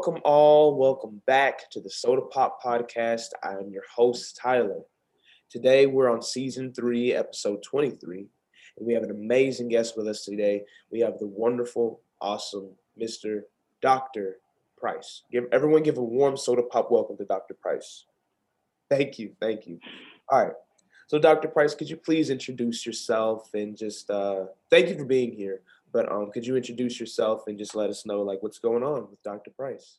Welcome all. Welcome back to the SOTA Pop Podcast. I am your host, Tyler. Today we're on season three, episode 23, and we have an amazing guest with us today. We have the wonderful, awesome Mr. Dr. Price. Give everyone give a warm SOTA Pop welcome to Dr. Price. Thank you, thank you. All right. So, Dr. Price, could you please introduce yourself and just uh, thank you for being here. But um, could you introduce yourself and just let us know like what's going on with Dr. Price?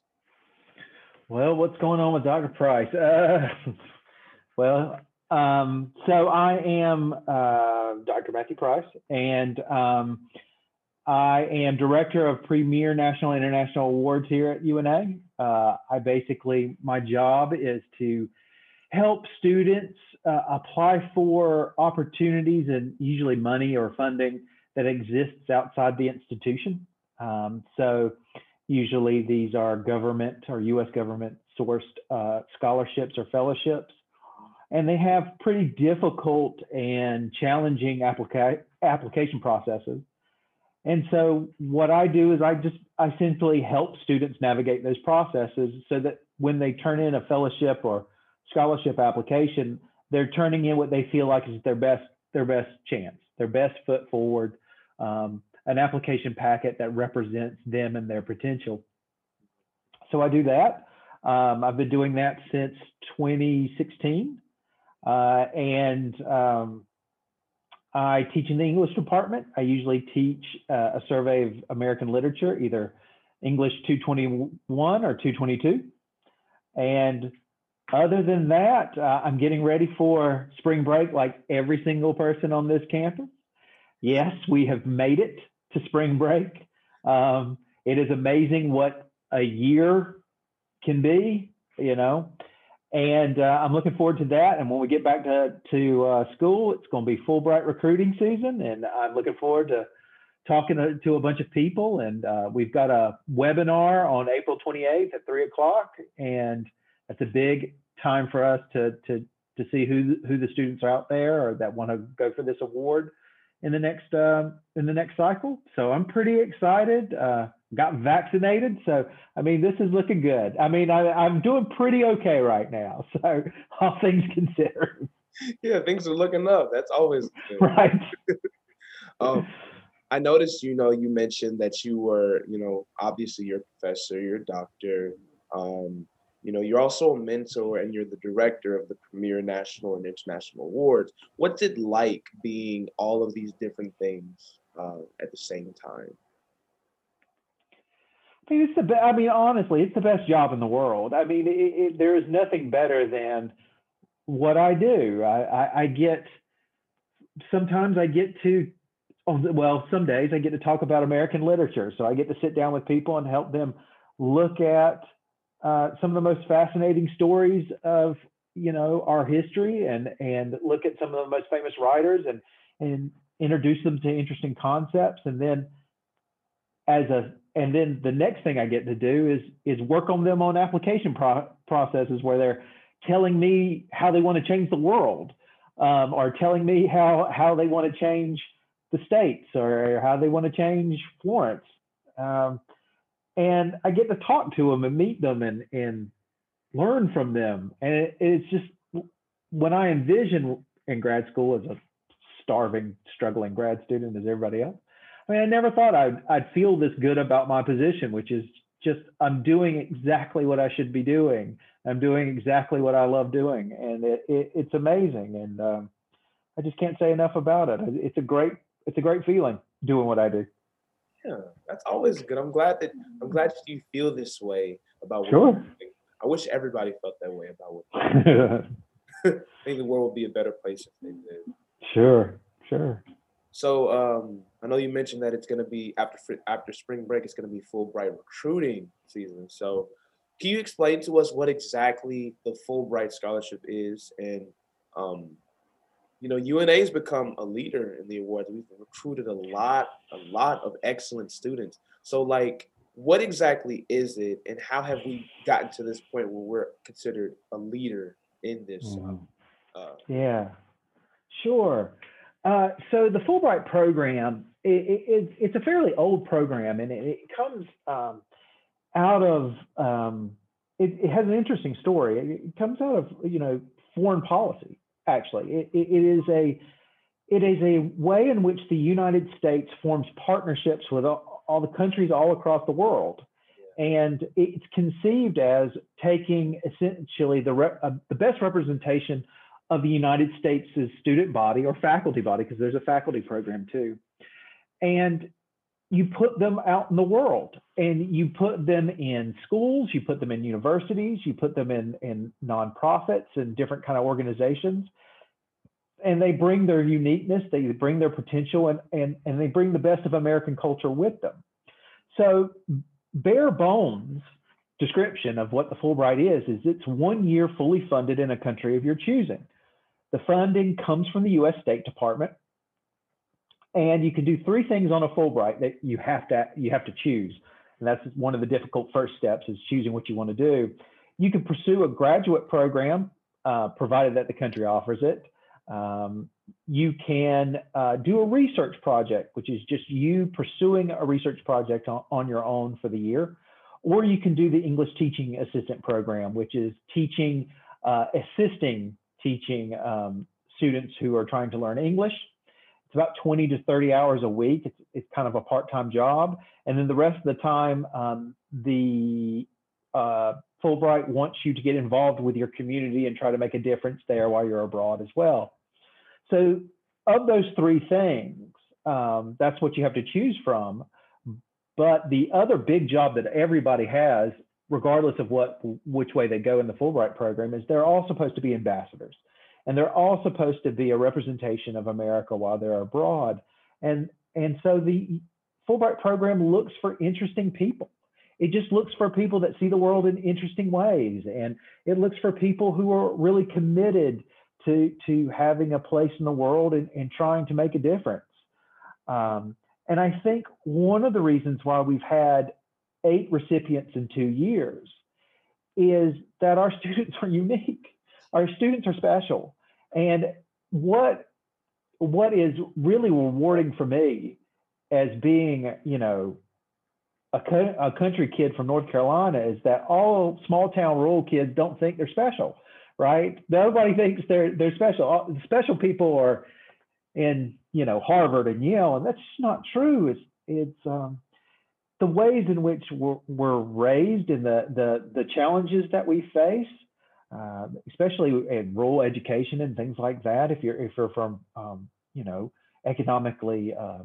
Well, what's going on with Dr. Price? Uh, well, um, so I am uh, Dr. Matthew Price, and um, I am director of Premier National International Awards here at UNA. Uh, I basically, my job is to help students uh, apply for opportunities and usually money or funding that exists outside the institution. Um, so usually these are government or U.S. government sourced uh, scholarships or fellowships, and they have pretty difficult and challenging applica- application processes. And so what I do is I just I simply help students navigate those processes so that when they turn in a fellowship or scholarship application, they're turning in what they feel like is their best their best chance, their best foot forward, um, an application packet that represents them and their potential. So I do that. Um, I've been doing that since 2016, uh, and um, I teach in the English department. I usually teach uh, a survey of American literature, either English 221 or 222. And other than that, uh, I'm getting ready for spring break like every single person on this campus. Yes, we have made it to spring break. Um, it is amazing what a year can be, you know, and uh, I'm looking forward to that. And when we get back to, to uh, school, it's going to be Fulbright recruiting season. And I'm looking forward to talking to, to a bunch of people. And uh, we've got a webinar on April 28th at three o'clock. And that's a big time for us to, to, to see who, who the students are out there or that want to go for this award in the next uh, in the next cycle. So I'm pretty excited. Uh, got vaccinated, so I mean this is looking good. I mean I, I'm doing pretty okay right now. So all things considered. Yeah, things are looking up. That's always good. right. um, I noticed, you know, you mentioned that you were, you know, obviously you're professor, you're doctor. Um, you know, you're also a mentor and you're the director of the Premier National and International Awards. What's it like being all of these different things uh, at the same time? I mean, it's the be- I mean, honestly, it's the best job in the world. I mean, it, it, there is nothing better than what I do. I, I, I get sometimes I get to well, some days I get to talk about American literature. So I get to sit down with people and help them look at uh, some of the most fascinating stories of you know our history and and look at some of the most famous writers and and introduce them to interesting concepts and then as a and then the next thing I get to do is is work on them on application pro- processes where they're telling me how they want to change the world um, or telling me how how they want to change the states or how they want to change Florence. Um, and I get to talk to them and meet them and and learn from them. And it, it's just when I envision in grad school as a starving, struggling grad student as everybody else. I mean, I never thought I'd I'd feel this good about my position, which is just I'm doing exactly what I should be doing. I'm doing exactly what I love doing, and it, it it's amazing. And um, I just can't say enough about it. It's a great it's a great feeling doing what I do. Yeah, that's always good. I'm glad that I'm glad that you feel this way about sure. I wish everybody felt that way about what. I think the world would be a better place if they did. Sure, sure. So um, I know you mentioned that it's going to be after after spring break. It's going to be Fulbright recruiting season. So can you explain to us what exactly the Fulbright scholarship is and um, you know, UNA has become a leader in the awards. We've recruited a lot, a lot of excellent students. So, like, what exactly is it, and how have we gotten to this point where we're considered a leader in this? Mm-hmm. Uh, yeah, sure. Uh, so the Fulbright program, it, it, it's a fairly old program, and it, it comes um, out of um, it, it, has an interesting story. It comes out of you know foreign policy. Actually, it, it is a it is a way in which the United States forms partnerships with all, all the countries all across the world, and it's conceived as taking essentially the uh, the best representation of the United States' student body or faculty body, because there's a faculty program too, and you put them out in the world and you put them in schools you put them in universities you put them in in nonprofits and different kind of organizations and they bring their uniqueness they bring their potential and and, and they bring the best of american culture with them so bare bones description of what the fulbright is is it's one year fully funded in a country of your choosing the funding comes from the us state department and you can do three things on a Fulbright that you have to you have to choose. And that's one of the difficult first steps is choosing what you want to do. You can pursue a graduate program, uh, provided that the country offers it. Um, you can uh, do a research project, which is just you pursuing a research project on, on your own for the year. Or you can do the English teaching assistant program, which is teaching, uh, assisting teaching um, students who are trying to learn English it's about 20 to 30 hours a week. It's, it's kind of a part-time job. And then the rest of the time, um, the uh, Fulbright wants you to get involved with your community and try to make a difference there while you're abroad as well. So of those three things, um, that's what you have to choose from. But the other big job that everybody has, regardless of what which way they go in the Fulbright program, is they're all supposed to be ambassadors and they're all supposed to be a representation of America while they're abroad. And and so the Fulbright program looks for interesting people. It just looks for people that see the world in interesting ways, and it looks for people who are really committed to to having a place in the world and, and trying to make a difference. Um, and I think one of the reasons why we've had eight recipients in two years is that our students are unique our students are special. And what what is really rewarding for me as being, you know, a, a country kid from North Carolina is that all small town rural kids don't think they're special, right? Nobody thinks they're they're special. Special people are in, you know, Harvard and Yale, and that's not true. It's it's um, the ways in which we're, we're raised and the the the challenges that we face uh, especially in rural education and things like that. If you're if you're from um, you know economically uh,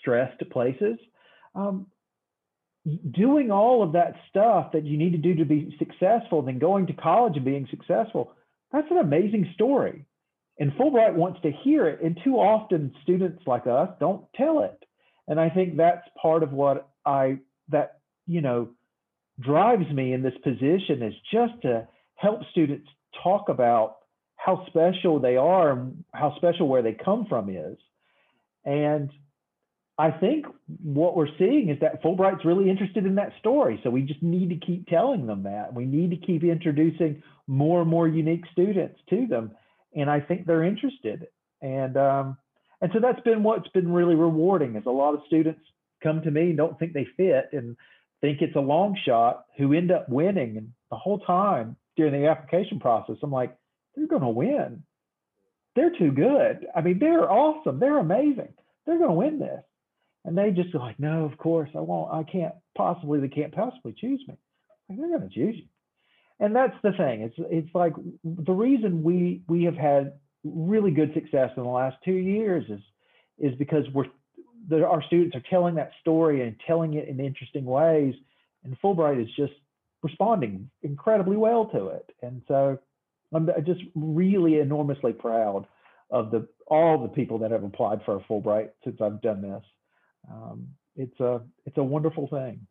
stressed places, um, doing all of that stuff that you need to do to be successful, then going to college and being successful, that's an amazing story. And Fulbright wants to hear it, and too often students like us don't tell it. And I think that's part of what I that you know drives me in this position is just to help students talk about how special they are and how special where they come from is. And I think what we're seeing is that Fulbright's really interested in that story. So we just need to keep telling them that. We need to keep introducing more and more unique students to them. And I think they're interested. And um, and so that's been what's been really rewarding is a lot of students come to me and don't think they fit and think it's a long shot who end up winning. And the whole time during the application process, I'm like, they're going to win. They're too good. I mean, they're awesome. They're amazing. They're going to win this. And they just go like, no, of course I won't. I can't possibly. They can't possibly choose me. Like, they're going to choose you. And that's the thing. It's it's like the reason we we have had really good success in the last two years is is because we're the, our students are telling that story and telling it in interesting ways. And Fulbright is just responding incredibly well to it. And so I'm just really enormously proud of the all the people that have applied for a Fulbright since I've done this. Um, it's a it's a wonderful thing.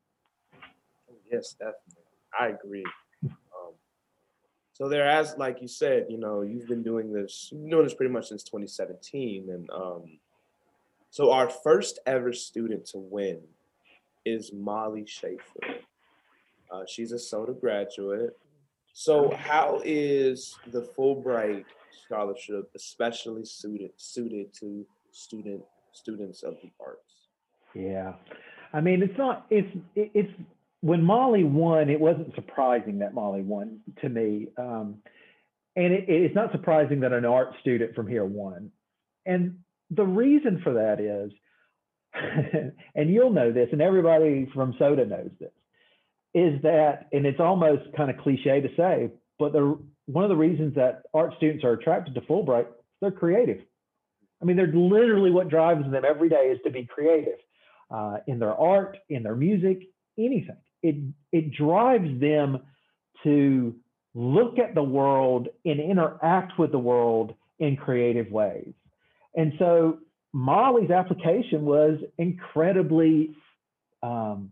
Yes, definitely. I agree. Um, so there, as like you said, you know, you've been doing this, you've been doing this pretty much since 2017, and um, so our first ever student to win is Molly Schaefer. Uh, she's a SOTA graduate. So, how is the Fulbright scholarship especially suited suited to student students of the arts? Yeah, I mean, it's not. It's it's when Molly won, it wasn't surprising that Molly won to me. Um, and it, it's not surprising that an art student from here won. And the reason for that is, and you'll know this, and everybody from SOTA knows this, is that, and it's almost kind of cliche to say, but the, one of the reasons that art students are attracted to Fulbright, they're creative. I mean, they're literally what drives them every day is to be creative uh, in their art, in their music, anything. It it drives them to look at the world and interact with the world in creative ways. And so Molly's application was incredibly um,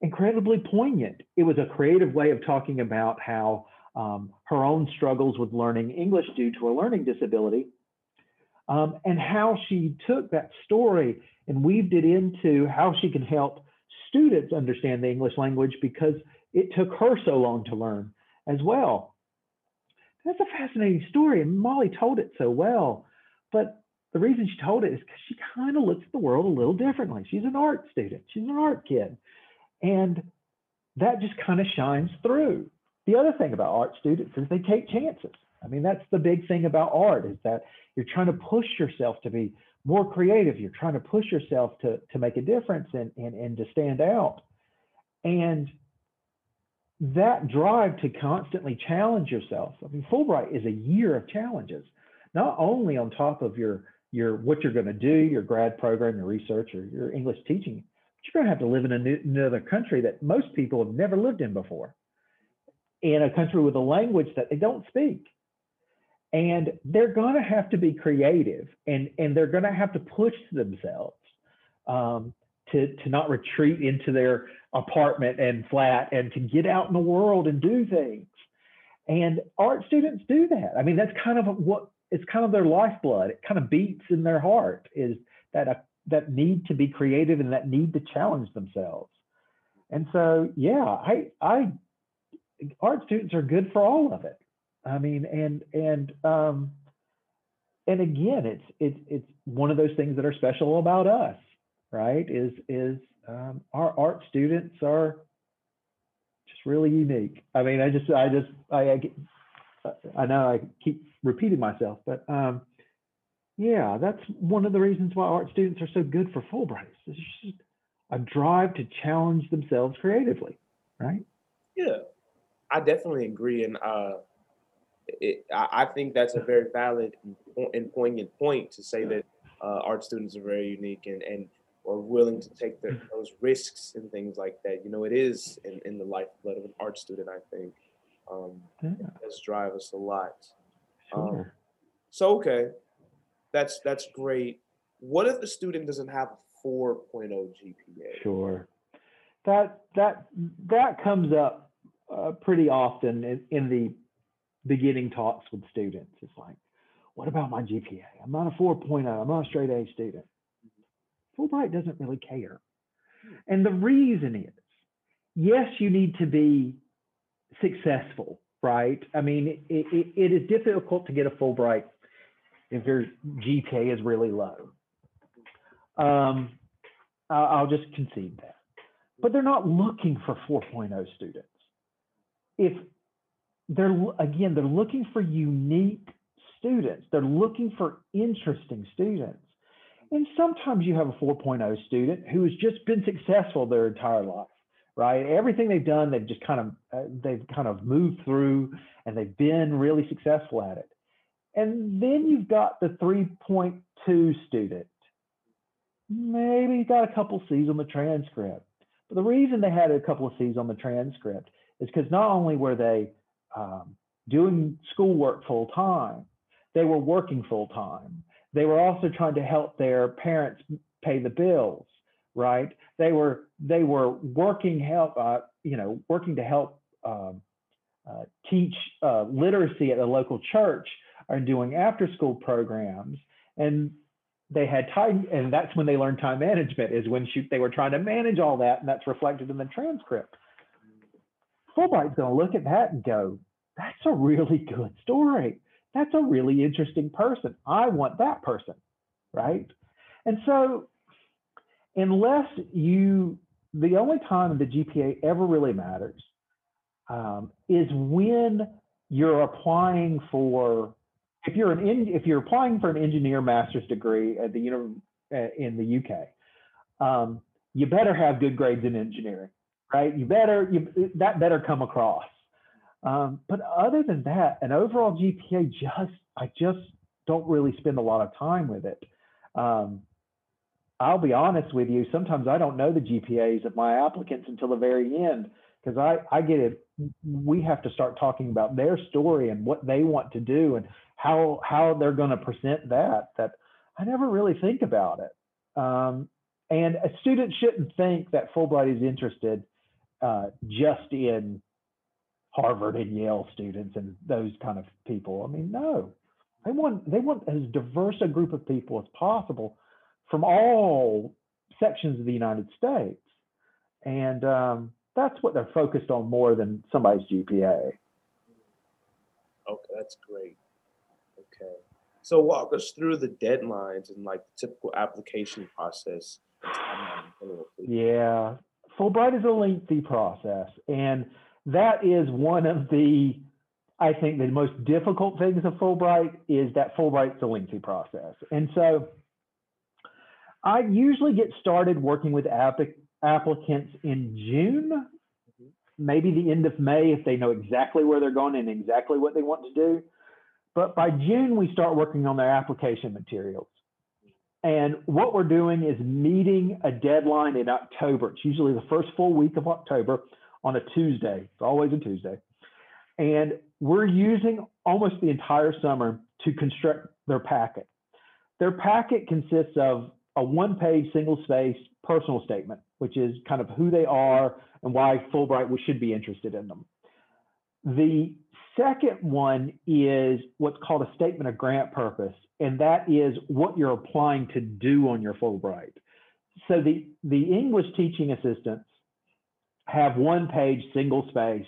incredibly poignant. It was a creative way of talking about how um, her own struggles with learning English due to a learning disability, um, and how she took that story and weaved it into how she can help students understand the English language because it took her so long to learn as well. That's a fascinating story, and Molly told it so well. But the reason she told it is because she kind of looks at the world a little differently. She's an art student, she's an art kid. And that just kind of shines through. The other thing about art students is they take chances. I mean, that's the big thing about art is that you're trying to push yourself to be more creative. You're trying to push yourself to, to make a difference and, and, and to stand out. And that drive to constantly challenge yourself. I mean, Fulbright is a year of challenges, not only on top of your your what you're going to do, your grad program, your research, or your English teaching, but you're going to have to live in new, another country that most people have never lived in before, in a country with a language that they don't speak. And they're going to have to be creative and, and they're going to have to push themselves um, to, to not retreat into their apartment and flat and to get out in the world and do things. And art students do that. I mean, that's kind of what it's kind of their lifeblood. It kind of beats in their heart is that a that need to be creative and that need to challenge themselves. And so, yeah, I, I, art students are good for all of it. I mean, and and um, and again, it's it's it's one of those things that are special about us, right? Is is um, our art students are just really unique. I mean, I just I just I I, I know I keep repeating myself, but um, yeah, that's one of the reasons why art students are so good for Fulbright. It's just a drive to challenge themselves creatively, right? Yeah, I definitely agree, and uh, it, I think that's a very valid and poignant point to say that uh, art students are very unique and and are willing to take the, those risks and things like that. You know, it is in, in the lifeblood of an art student. I think um, yeah. it does drive us a lot. Sure. Um, so okay, that's that's great. What if the student doesn't have a 4.0 GPA? Sure. That that that comes up uh, pretty often in, in the beginning talks with students. It's like, what about my GPA? I'm not a 4.0. I'm not a straight A student. Fulbright doesn't really care. And the reason is, yes, you need to be successful, right? I mean, it, it, it is difficult to get a Fulbright if your GPA is really low. Um, I'll just concede that. But they're not looking for 4.0 students. If they're, again, they're looking for unique students, they're looking for interesting students. And sometimes you have a 4.0 student who has just been successful their entire life, right? Everything they've done, they've just kind of, uh, they've kind of moved through and they've been really successful at it. And then you've got the 3.2 student. Maybe got a couple C's on the transcript. But the reason they had a couple of C's on the transcript is because not only were they um, doing schoolwork full time, they were working full time. They were also trying to help their parents pay the bills, right? They were they were working help, uh, you know, working to help um, uh, teach uh, literacy at a local church are doing after school programs and they had time and that's when they learned time management is when she, they were trying to manage all that and that's reflected in the transcript fulbright's going to look at that and go that's a really good story. That's a really interesting person. I want that person right? And so unless you the only time the GPA ever really matters um, is when you're applying for if you're an in, if you're applying for an engineer master's degree at the uh, in the UK, um, you better have good grades in engineering, right? You better you that better come across. Um, but other than that, an overall GPA just I just don't really spend a lot of time with it. Um, I'll be honest with you. Sometimes I don't know the GPAs of my applicants until the very end because I, I get it. We have to start talking about their story and what they want to do and how how they're going to present that. That I never really think about it. Um, and a student shouldn't think that Fulbright is interested uh, just in Harvard and Yale students and those kind of people. I mean, no, they want they want as diverse a group of people as possible from all sections of the United States, and um, that's what they're focused on more than somebody's GPA. Okay, that's great. Okay, so walk us through the deadlines and like the typical application process. Yeah, Fulbright is a lengthy process, and that is one of the I think the most difficult things of Fulbright is that Fulbright's a lengthy process. And so I usually get started working with applicants in June, maybe the end of May if they know exactly where they're going and exactly what they want to do. But by June, we start working on their application materials. And what we're doing is meeting a deadline in October. It's usually the first full week of October on a Tuesday. It's always a Tuesday. And we're using almost the entire summer to construct their packet. Their packet consists of a one page single space personal statement, which is kind of who they are and why Fulbright should be interested in them. The second one is what's called a statement of grant purpose, and that is what you're applying to do on your Fulbright. So the, the English teaching assistants have one page single space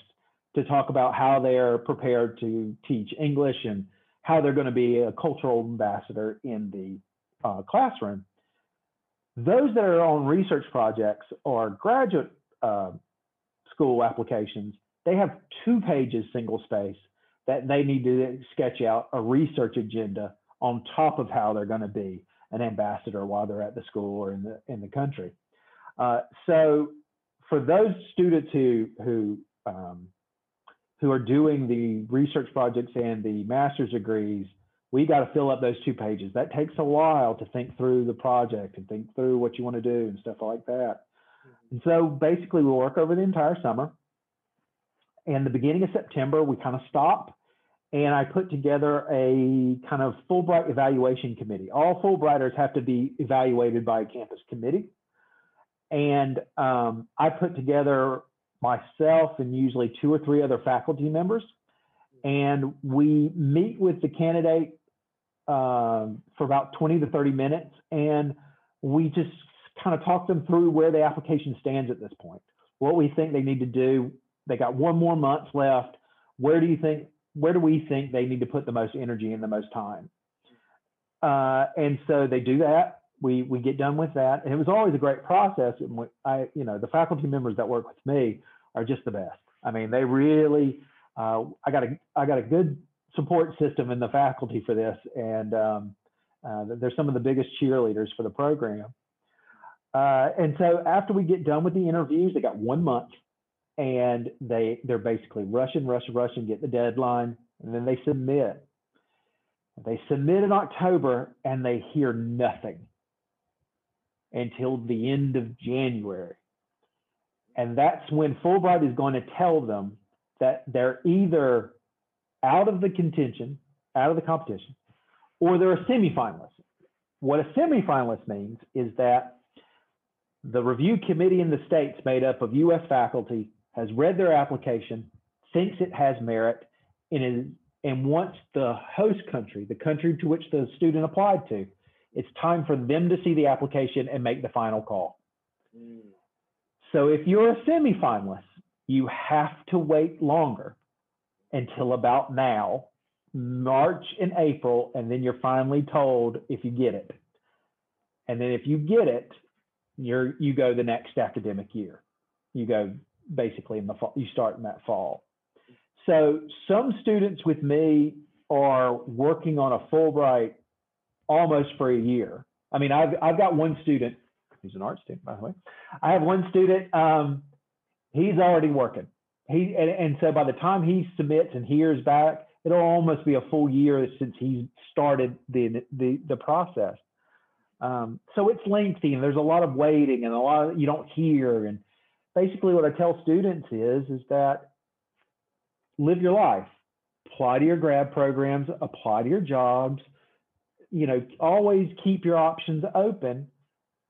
to talk about how they're prepared to teach English and how they're going to be a cultural ambassador in the uh, classroom. Those that are on research projects or graduate uh, school applications, they have two pages single space that they need to sketch out a research agenda on top of how they're going to be an ambassador while they're at the school or in the in the country. Uh, so for those students who who um, who are doing the research projects and the master's degrees, we got to fill up those two pages. That takes a while to think through the project and think through what you want to do and stuff like that. Mm-hmm. And so basically, we work over the entire summer. And the beginning of September, we kind of stop and I put together a kind of Fulbright evaluation committee. All Fulbrighters have to be evaluated by a campus committee. And um, I put together myself and usually two or three other faculty members. And we meet with the candidate uh, for about 20 to 30 minutes. And we just kind of talk them through where the application stands at this point, what we think they need to do. They got one more month left. Where do you think, where do we think they need to put the most energy and the most time? Uh, and so they do that. We, we get done with that. And it was always a great process. And I, you know, the faculty members that work with me are just the best. I mean, they really, uh, I got a, I got a good support system in the faculty for this, and um, uh, they're some of the biggest cheerleaders for the program. Uh, and so after we get done with the interviews, they got one month, and they they're basically rushing, rushing, rushing, get the deadline, and then they submit. They submit in October, and they hear nothing until the end of January. And that's when Fulbright is going to tell them that they're either out of the contention, out of the competition, or they're a semifinalist. What a semifinalist means is that the review committee in the states, made up of US faculty, has read their application, thinks it has merit, and, is, and wants the host country, the country to which the student applied to, it's time for them to see the application and make the final call. Mm. So if you're a semifinalist, you have to wait longer until about now, March and April, and then you're finally told if you get it. And then if you get it, you're you go the next academic year. You go basically in the fall. You start in that fall. So some students with me are working on a Fulbright almost for a year. I mean, I've I've got one student He's an art student, by the way. I have one student. Um, he's already working. He and, and so by the time he submits and hears back, it'll almost be a full year since he started the the the process. Um, so it's lengthy and there's a lot of waiting and a lot of, you don't hear. And basically, what I tell students is is that live your life, apply to your grad programs, apply to your jobs. You know, always keep your options open.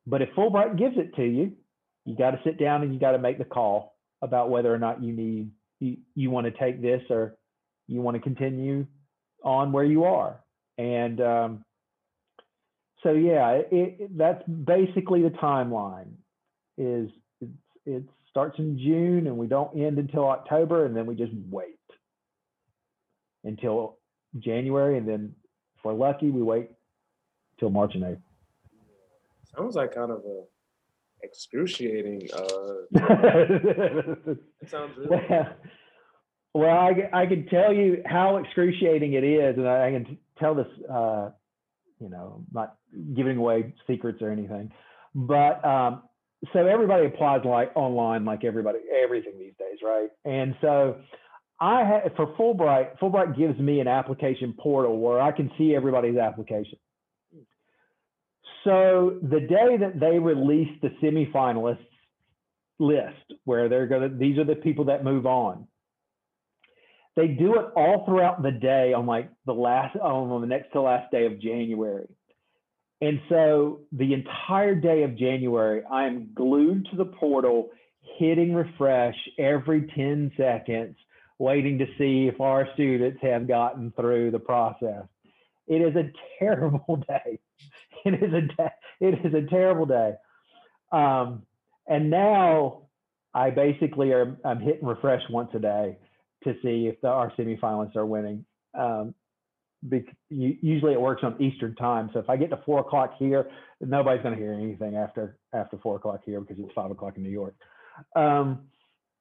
But if Fulbright gives it to you, you got to sit down and you got to make the call about whether or not you need you, you want to take this or you want to continue on where you are. And um, so, yeah, it, it, that's basically the timeline. Is it starts in June and we don't end until October, and then we just wait until January, and then if we're lucky, we wait till March and April. Sounds like kind of a excruciating. Uh, sounds really. well, well, I, I can tell you how excruciating it is, and I, I can tell this, uh, you know, not giving away secrets or anything, but um, so everybody applies like online, like everybody, everything these days, right? And so I had for Fulbright, Fulbright gives me an application portal where I can see everybody's application. So the day that they release the semifinalists list, where they're going to, these are the people that move on. They do it all throughout the day on like the last, on the next to last day of January. And so the entire day of January, I am glued to the portal, hitting refresh every 10 seconds, waiting to see if our students have gotten through the process. It is a terrible day. It is a it is a terrible day. Um, and now I basically are I'm hitting refresh once a day to see if the, our semifinalists are winning. Um, usually it works on Eastern time. So if I get to four o'clock here, nobody's going to hear anything after after four o'clock here because it's five o'clock in New York. Um,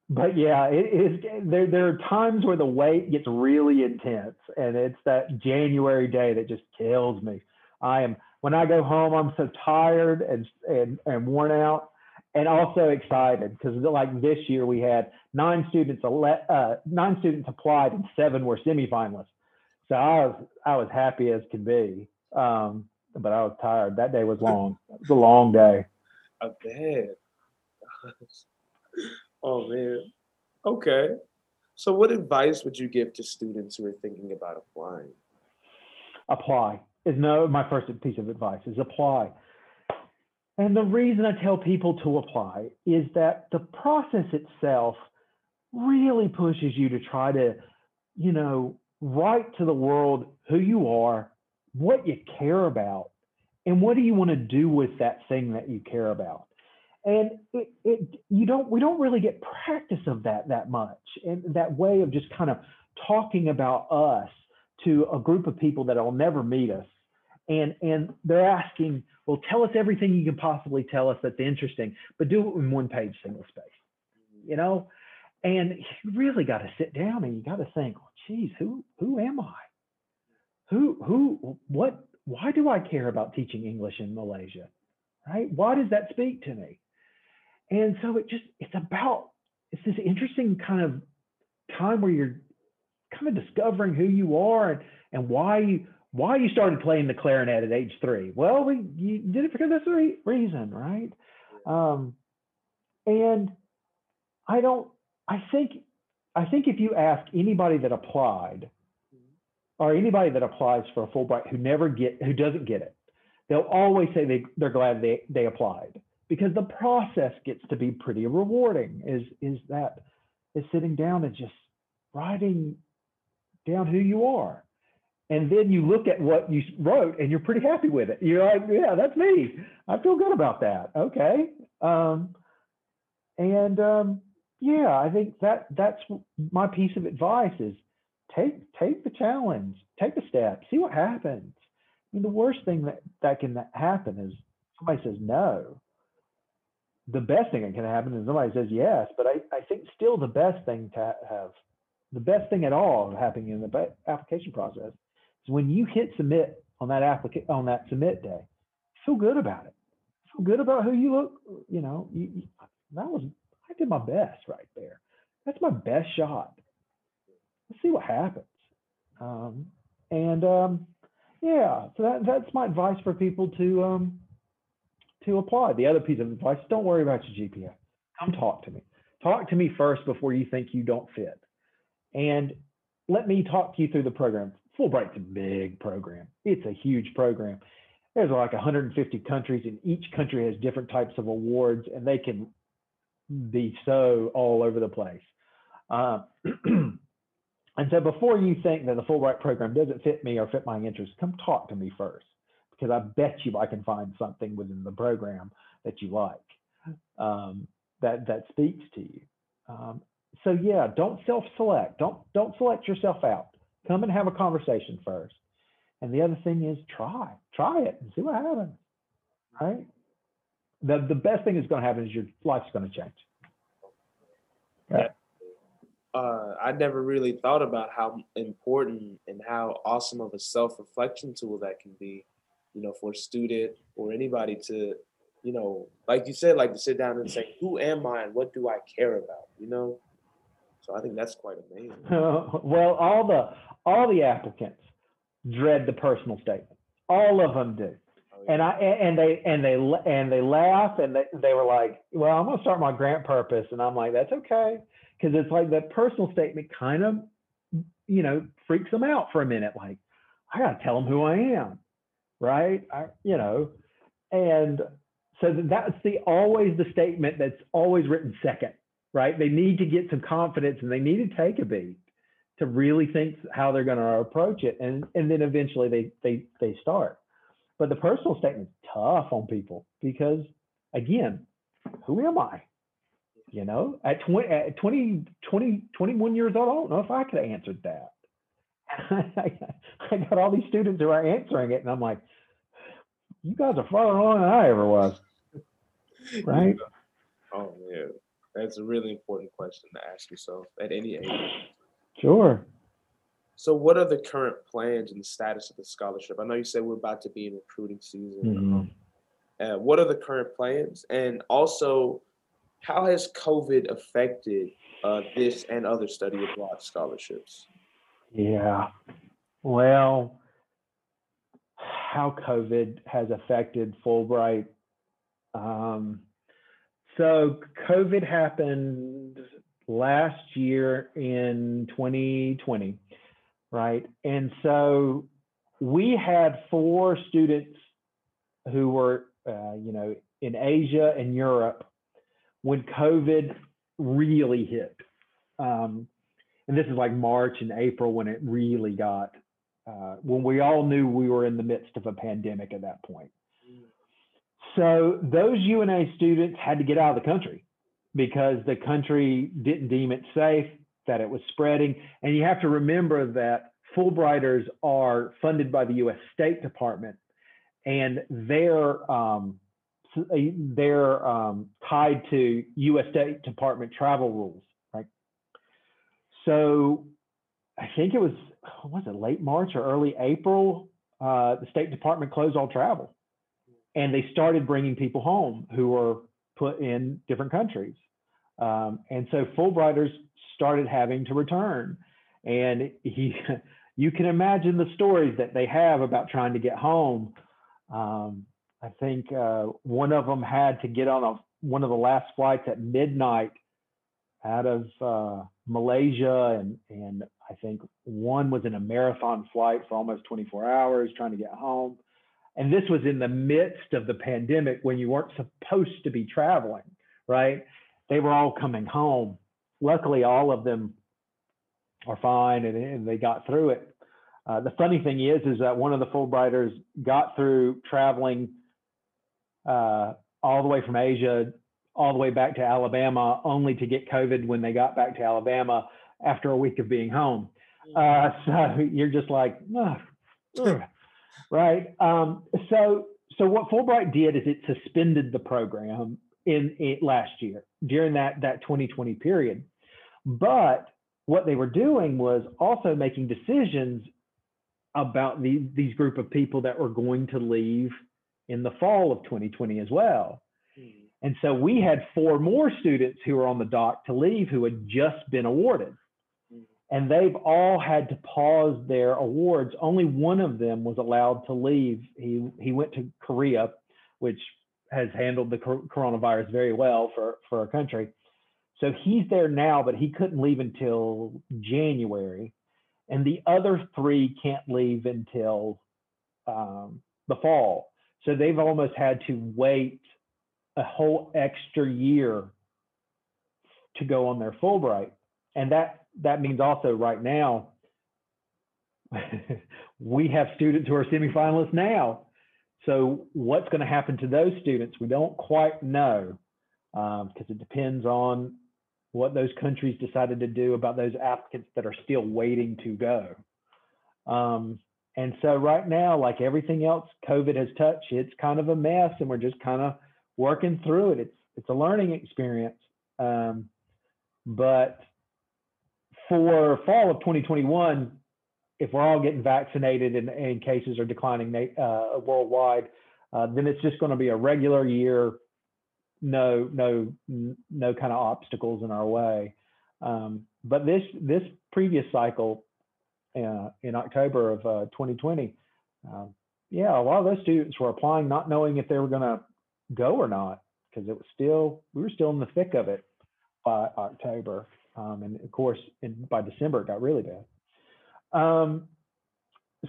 but yeah, it is. There there are times where the wait gets really intense, and it's that January day that just kills me. I am when I go home, I'm so tired and and and worn out, and also excited because like this year we had nine students ele- uh, nine students applied and seven were semifinalists. So I was I was happy as could be, um, but I was tired. That day was long. It was a long day. I bet. oh man. Okay. So, what advice would you give to students who are thinking about applying? Apply is no my first piece of advice is apply. And the reason I tell people to apply is that the process itself really pushes you to try to, you know, write to the world who you are, what you care about, and what do you want to do with that thing that you care about. And it, it you don't we don't really get practice of that that much, and that way of just kind of talking about us to a group of people that will never meet us. And and they're asking well tell us everything you can possibly tell us that's interesting but do it in one page single space you know and you really got to sit down and you got to think well geez who who am i who who what why do i care about teaching english in malaysia right why does that speak to me and so it just it's about it's this interesting kind of time where you're kind of discovering who you are and, and why you why you started playing the clarinet at age three. Well, we you did it for this re- reason, right? Um, and I don't. I think. I think if you ask anybody that applied, or anybody that applies for a Fulbright who never get who doesn't get it, they'll always say they they're glad they they applied because the process gets to be pretty rewarding. Is is that is sitting down and just writing down who you are and then you look at what you wrote and you're pretty happy with it. You're like, yeah, that's me. I feel good about that. Okay. Um, and um, yeah, I think that that's my piece of advice is take take the challenge, take the step, see what happens. I mean, the worst thing that that can happen is somebody says no. the best thing that can happen is somebody says yes, but I, I think still the best thing to have, the best thing at all happening in the application process is when you hit submit on that application on that submit day, feel good about it. Feel good about who you look. You know, you, you, that was I did my best right there. That's my best shot. Let's see what happens. Um, and um, yeah, so that, that's my advice for people to um, to apply. The other piece of advice: don't worry about your GPA. Come talk to me. Talk to me first before you think you don't fit, and let me talk to you through the program. Fulbright's a big program. It's a huge program. There's like 150 countries, and each country has different types of awards, and they can be so all over the place. Uh, And so before you think that the Fulbright program doesn't fit me or fit my interests, come talk to me first, because I bet you I can find something within the program that you like, um, that that speaks to you. Um, so yeah, don't self-select. Don't don't select yourself out. Come and have a conversation first. And the other thing is try, try it and see what happens. Right. The the best thing that's going to happen is your life's going to change. Yeah uh, I never really thought about how important and how awesome of a self reflection tool that can be, you know, for a student or anybody to, you know, like you said, like to sit down and say, who am I and what do I care about, you know? So I think that's quite amazing. well, all the all the applicants dread the personal statement. All of them do. Oh, and I and they and they and they laugh and they, they were like, well, I'm gonna start my grant purpose, and I'm like, that's okay because it's like that personal statement kind of, you know, freaks them out for a minute. Like, I got to tell them who I am, right? I, you know, and so that's the always the statement that's always written second, right? They need to get some confidence and they need to take a beat to really think how they're going to approach it, and and then eventually they they they start. But the personal statement's tough on people because again, who am I? You know, at 20, at 20, 20, 21 years old, I don't know if I could have answered that. I got all these students who are answering it, and I'm like, you guys are farther along than I ever was. Right? Oh, yeah. That's a really important question to ask yourself at any age. Sure. So, what are the current plans and the status of the scholarship? I know you said we're about to be in recruiting season. Mm-hmm. Uh, what are the current plans? And also, how has COVID affected uh, this and other study abroad scholarships? Yeah. Well, how COVID has affected Fulbright. Um, so, COVID happened last year in 2020, right? And so we had four students who were, uh, you know, in Asia and Europe when COVID really hit. Um, and this is like March and April when it really got, uh, when we all knew we were in the midst of a pandemic at that point. So those UNA students had to get out of the country because the country didn't deem it safe, that it was spreading. And you have to remember that Fulbrighters are funded by the US State Department and their um, they're um, tied to U.S. State Department travel rules, right? So I think it was was it late March or early April? Uh, the State Department closed all travel, and they started bringing people home who were put in different countries, um, and so Fulbrighters started having to return, and he. You can imagine the stories that they have about trying to get home. Um, I think uh, one of them had to get on a one of the last flights at midnight out of uh, Malaysia, and and I think one was in a marathon flight for almost 24 hours trying to get home. And this was in the midst of the pandemic when you weren't supposed to be traveling, right? They were all coming home. Luckily, all of them are fine and, and they got through it. Uh, the funny thing is, is that one of the Fulbrighters got through traveling uh, all the way from Asia all the way back to Alabama, only to get COVID when they got back to Alabama after a week of being home. Uh, so you're just like, oh, right? Um, so, so what Fulbright did is it suspended the program in it last year during that that 2020 period. But what they were doing was also making decisions about the, these group of people that were going to leave in the fall of 2020 as well. Mm. And so we had four more students who were on the dock to leave who had just been awarded. Mm. And they've all had to pause their awards. Only one of them was allowed to leave. He, he went to Korea, which has handled the coronavirus very well for, for our country. So he's there now, but he couldn't leave until January. And the other three can't leave until um, the fall. So they've almost had to wait a whole extra year to go on their Fulbright. And that, that means also right now, we have students who are semifinalists now. So what's going to happen to those students? We don't quite know because um, it depends on what those countries decided to do about those applicants that are still waiting to go. Um, and so right now, like everything else COVID has touched, it's kind of a mess, and we're just kind of working through it. It's it's a learning experience. Um, but for fall of 2021, if we're all getting vaccinated and, and cases are declining uh, worldwide, uh, then it's just going to be a regular year no no no kind of obstacles in our way. Um, but this this previous cycle uh, in October of uh, 2020, uh, yeah, a lot of those students were applying not knowing if they were going to go or not because it was still we were still in the thick of it by October, um, and of course in, by December it got really bad. Um,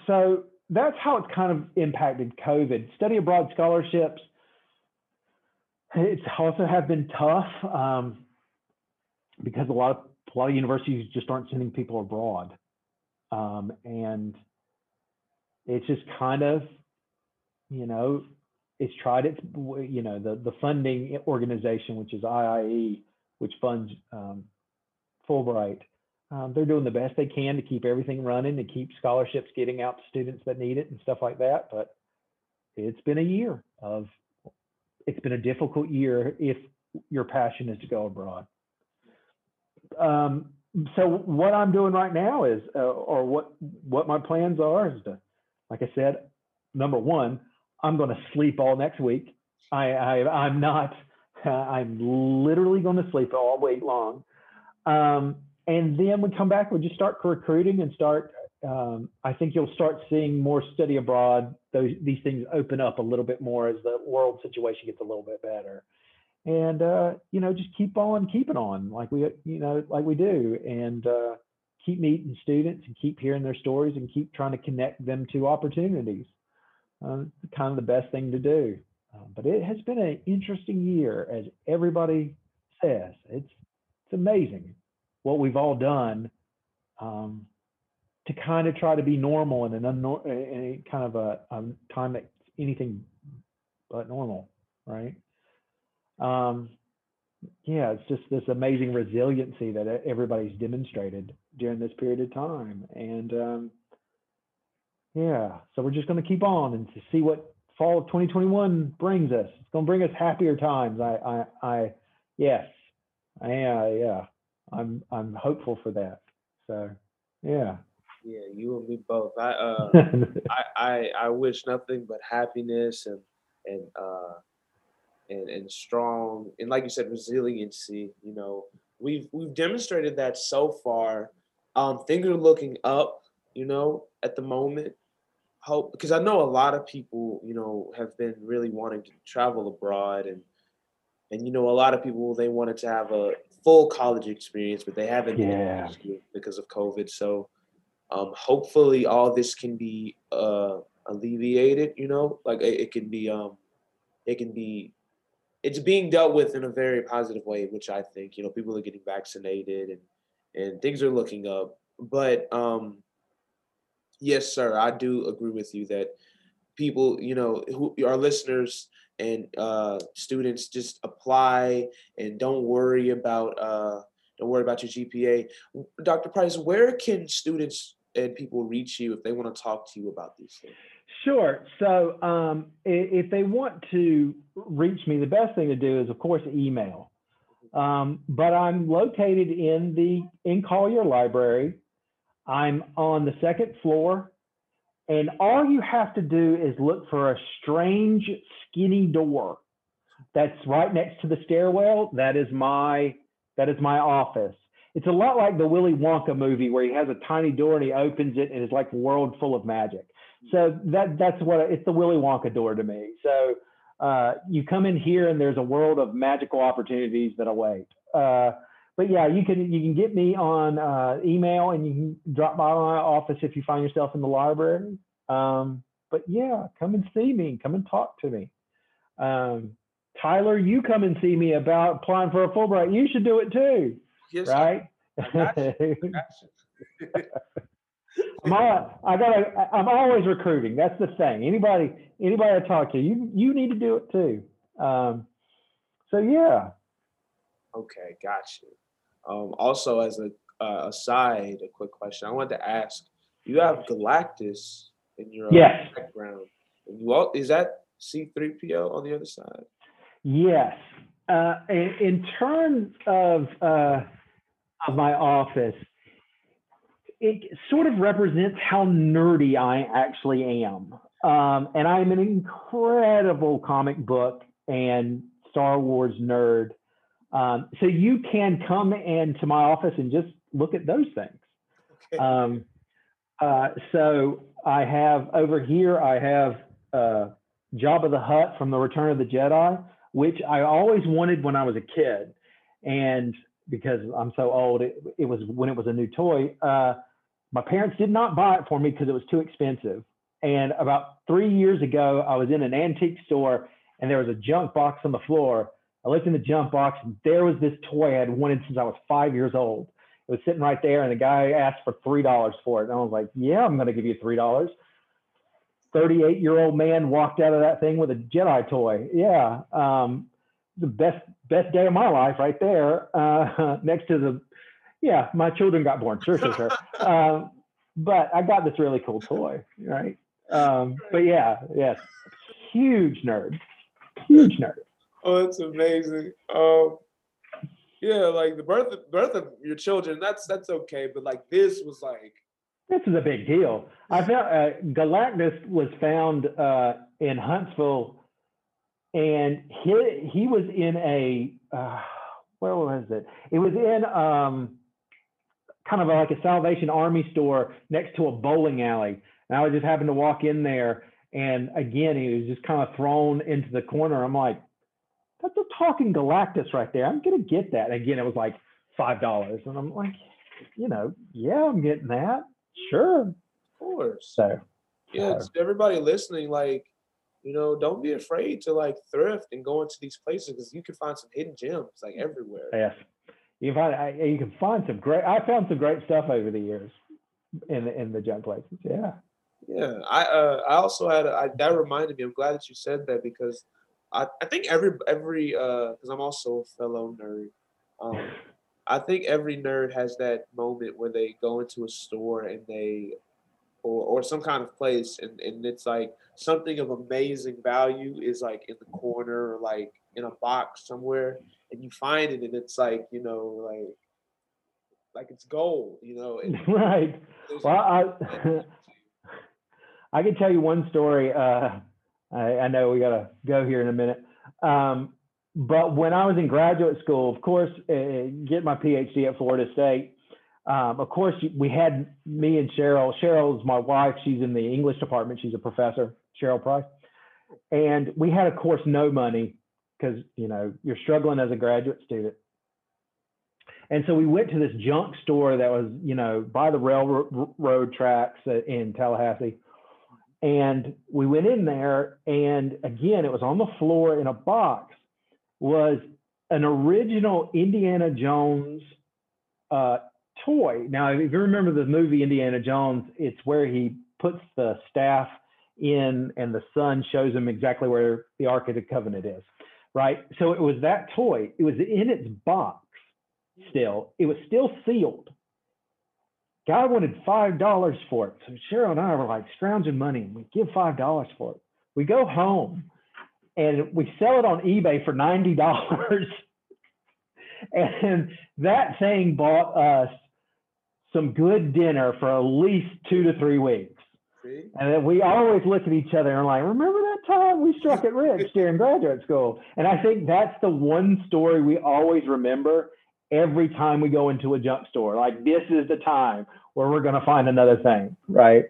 so that's how it's kind of impacted COVID. Study abroad scholarships it's also have been tough um, because a lot of a lot of universities just aren't sending people abroad, um, and it's just kind of, you know, it's tried its, you know, the the funding organization, which is IIE, which funds um, Fulbright. Um, they're doing the best they can to keep everything running and keep scholarships getting out to students that need it and stuff like that. But it's been a year of it's been a difficult year if your passion is to go abroad. Um, so what I'm doing right now is, uh, or what what my plans are is to, like I said, number one, I'm going to sleep all next week. I, I am not. Uh, I'm literally going to sleep all week long. Um, and then we come back, we just start recruiting and start um, I think you'll start seeing more study abroad. Those these things open up a little bit more as the world situation gets a little bit better, and uh, you know just keep on keeping on like we you know like we do, and uh, keep meeting students and keep hearing their stories and keep trying to connect them to opportunities. Uh, kind of the best thing to do. Uh, but it has been an interesting year, as everybody says. It's it's amazing what we've all done. Um, to kind of try to be normal in an unnor- in kind of a, a time that's anything but normal, right? Um, yeah, it's just this amazing resiliency that everybody's demonstrated during this period of time, and um, yeah, so we're just going to keep on and to see what fall of 2021 brings us. It's going to bring us happier times. I, I, I yes, yeah, yeah, I'm, I'm hopeful for that. So, yeah. Yeah, you and me both. I uh I, I I wish nothing but happiness and and uh and and strong and like you said resiliency, you know. We've we've demonstrated that so far. Um things are looking up, you know, at the moment. Hope because I know a lot of people, you know, have been really wanting to travel abroad and and you know a lot of people they wanted to have a full college experience but they haven't yeah. because of covid so um, hopefully all this can be uh, alleviated you know? Like it, it can be um, it can be it's being dealt with in a very positive way which i think you know people are getting vaccinated and and things are looking up. But um yes sir i do agree with you that people you know who our listeners and uh students just apply and don't worry about uh don't worry about your gpa dr price where can students and people reach you if they want to talk to you about these things? Sure. So um, if they want to reach me, the best thing to do is, of course, email. Um, but I'm located in the in Collier Library. I'm on the second floor, and all you have to do is look for a strange, skinny door that's right next to the stairwell. That is my that is my office. It's a lot like the Willy Wonka movie where he has a tiny door and he opens it and it's like a world full of magic. So that that's what it's the Willy Wonka door to me. So uh, you come in here and there's a world of magical opportunities that await. Uh, but yeah, you can you can get me on uh, email and you can drop by my office if you find yourself in the library. Um, but yeah, come and see me. Come and talk to me. Um, Tyler, you come and see me about applying for a Fulbright. You should do it too, yes, right? I'm all, I gotta. I'm always recruiting. That's the thing. Anybody, anybody I talk to, you you need to do it too. Um, so yeah. Okay, got you. Um, also, as a uh, aside, a quick question. I wanted to ask: You have Galactus in your uh, yes. background. And you all, is that C3PO on the other side? Yes. Uh, in, in terms of uh, of my office, it sort of represents how nerdy I actually am. Um, and I'm an incredible comic book and Star Wars nerd. Um, so you can come into my office and just look at those things. Okay. Um, uh, so I have over here, I have uh, Jabba the Hutt from the Return of the Jedi, which I always wanted when I was a kid. And because I'm so old, it, it was when it was a new toy. Uh, my parents did not buy it for me because it was too expensive. And about three years ago, I was in an antique store and there was a junk box on the floor. I looked in the junk box and there was this toy I had wanted since I was five years old. It was sitting right there, and the guy asked for three dollars for it, and I was like, "Yeah, I'm going to give you three dollars." 38 year old man walked out of that thing with a Jedi toy. Yeah. Um, the best, best day of my life right there. Uh, next to the, yeah, my children got born. Sure, sure, sure. um, but I got this really cool toy. Right. Um, but yeah, yes, huge nerd, huge nerd. Oh, that's amazing. Um, yeah, like the birth of, birth of your children, that's that's okay. But like this was like this is a big deal. I found uh, Galactus was found uh, in Huntsville, and he he was in a uh, where was it? It was in um, kind of like a Salvation Army store next to a bowling alley, and I was just happened to walk in there, and again he was just kind of thrown into the corner. I'm like, that's a talking Galactus right there. I'm gonna get that. And again, it was like five dollars, and I'm like, you know, yeah, I'm getting that. Sure. Of course. So yeah, so. everybody listening, like, you know, don't be afraid to like thrift and go into these places because you can find some hidden gems like everywhere. Yes. You can find you can find some great I found some great stuff over the years in the in the junk places. Yeah. Yeah. I uh I also had a, I, that reminded me, I'm glad that you said that because I, I think every every uh because I'm also a fellow nerd. Um I think every nerd has that moment where they go into a store and they or, or some kind of place and, and it's like something of amazing value is like in the corner or like in a box somewhere and you find it and it's like, you know, like like it's gold, you know. right. Well, I I can tell you one story. Uh, I, I know we gotta go here in a minute. Um, but when I was in graduate school, of course, uh, get my PhD at Florida State. Um, of course, we had me and Cheryl. Cheryl's my wife. She's in the English department. She's a professor, Cheryl Price. And we had, of course, no money because you know you're struggling as a graduate student. And so we went to this junk store that was, you know, by the railroad tracks in Tallahassee. And we went in there, and again, it was on the floor in a box was an original Indiana Jones uh, toy. Now, if you remember the movie Indiana Jones, it's where he puts the staff in and the sun shows him exactly where the Ark of the Covenant is, right? So it was that toy. It was in its box still. It was still sealed. guy wanted five dollars for it. So Cheryl and I were like scrounging money, we give five dollars for it. We go home and we sell it on eBay for ninety dollars. and that thing bought us some good dinner for at least two to three weeks. See? And then we always look at each other and like, remember that time we struck it rich during graduate school? And I think that's the one story we always remember every time we go into a junk store. Like this is the time where we're going to find another thing, right?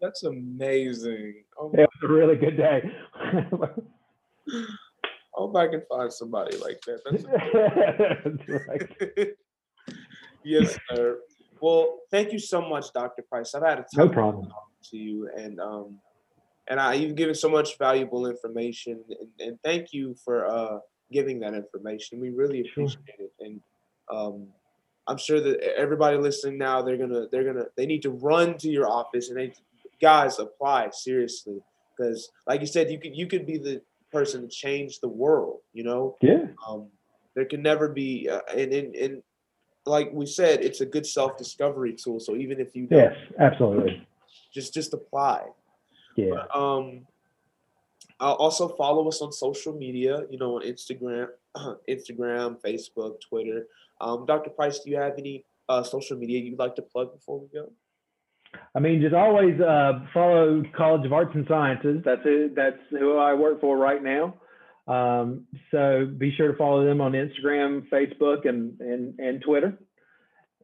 That's amazing. Oh It was a really good day. I hope I can find somebody like that. That's yes, sir. Well, thank you so much, Dr. Price. I've had a No ton problem. to you, and um, and I you've given so much valuable information, and, and thank you for uh giving that information. We really Sure. appreciate it, and um, I'm sure that everybody listening now, they're gonna they're gonna they need to run to your office and they guys apply seriously because, like you said, you could you could be the person to change the world. You know, Yeah. um, there can never be uh, and, and and like we said it's a good self-discovery tool so even if you don't Yes, absolutely. just just apply Yeah. um uh, also follow us on social media you know on instagram instagram facebook twitter um dr price do you have any uh, social media you'd like to plug before we go I mean, just always uh, follow College of Arts and Sciences. That's it. That's who I work for right now. Um, so be sure to follow them on Instagram, Facebook, and and, and Twitter.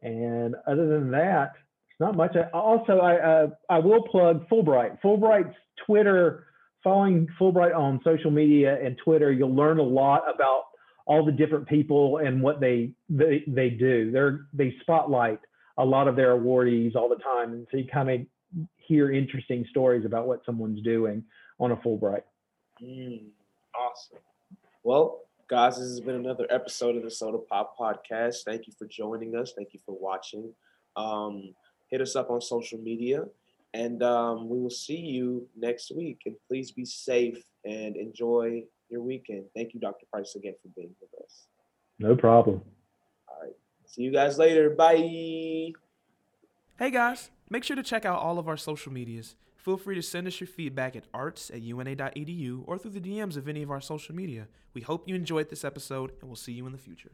And other than that, it's not much. I, also, I uh, I will plug Fulbright. Fulbright's Twitter. Following Fulbright on social media and Twitter, you'll learn a lot about all the different people and what they they, they do. They're they spotlight a lot of their awardees all the time. And so you kind of hear interesting stories about what someone's doing on a Fulbright. Mm, awesome. Well, guys, this has been another episode of the SOTA Pop Podcast. Thank you for joining us. Thank you for watching. Um, hit us up on social media, and um, we will see you next week. And please be safe and enjoy your weekend. Thank you, Dr. Price, again for being with us. No problem. All right. See you guys later. Bye. Hey guys, make sure to check out all of our social medias. Feel free to send us your feedback at arts at una.edu or through the DMs of any of our social media. We hope you enjoyed this episode and we'll see you in the future.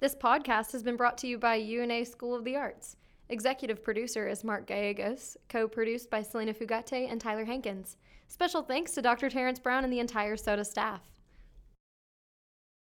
This podcast has been brought to you by UNA School of the Arts. Executive producer is Mark Gallegos, co produced by Selena Fugate and Tyler Hankins. Special thanks to Dr. Terrence Brown and the entire SOTA staff.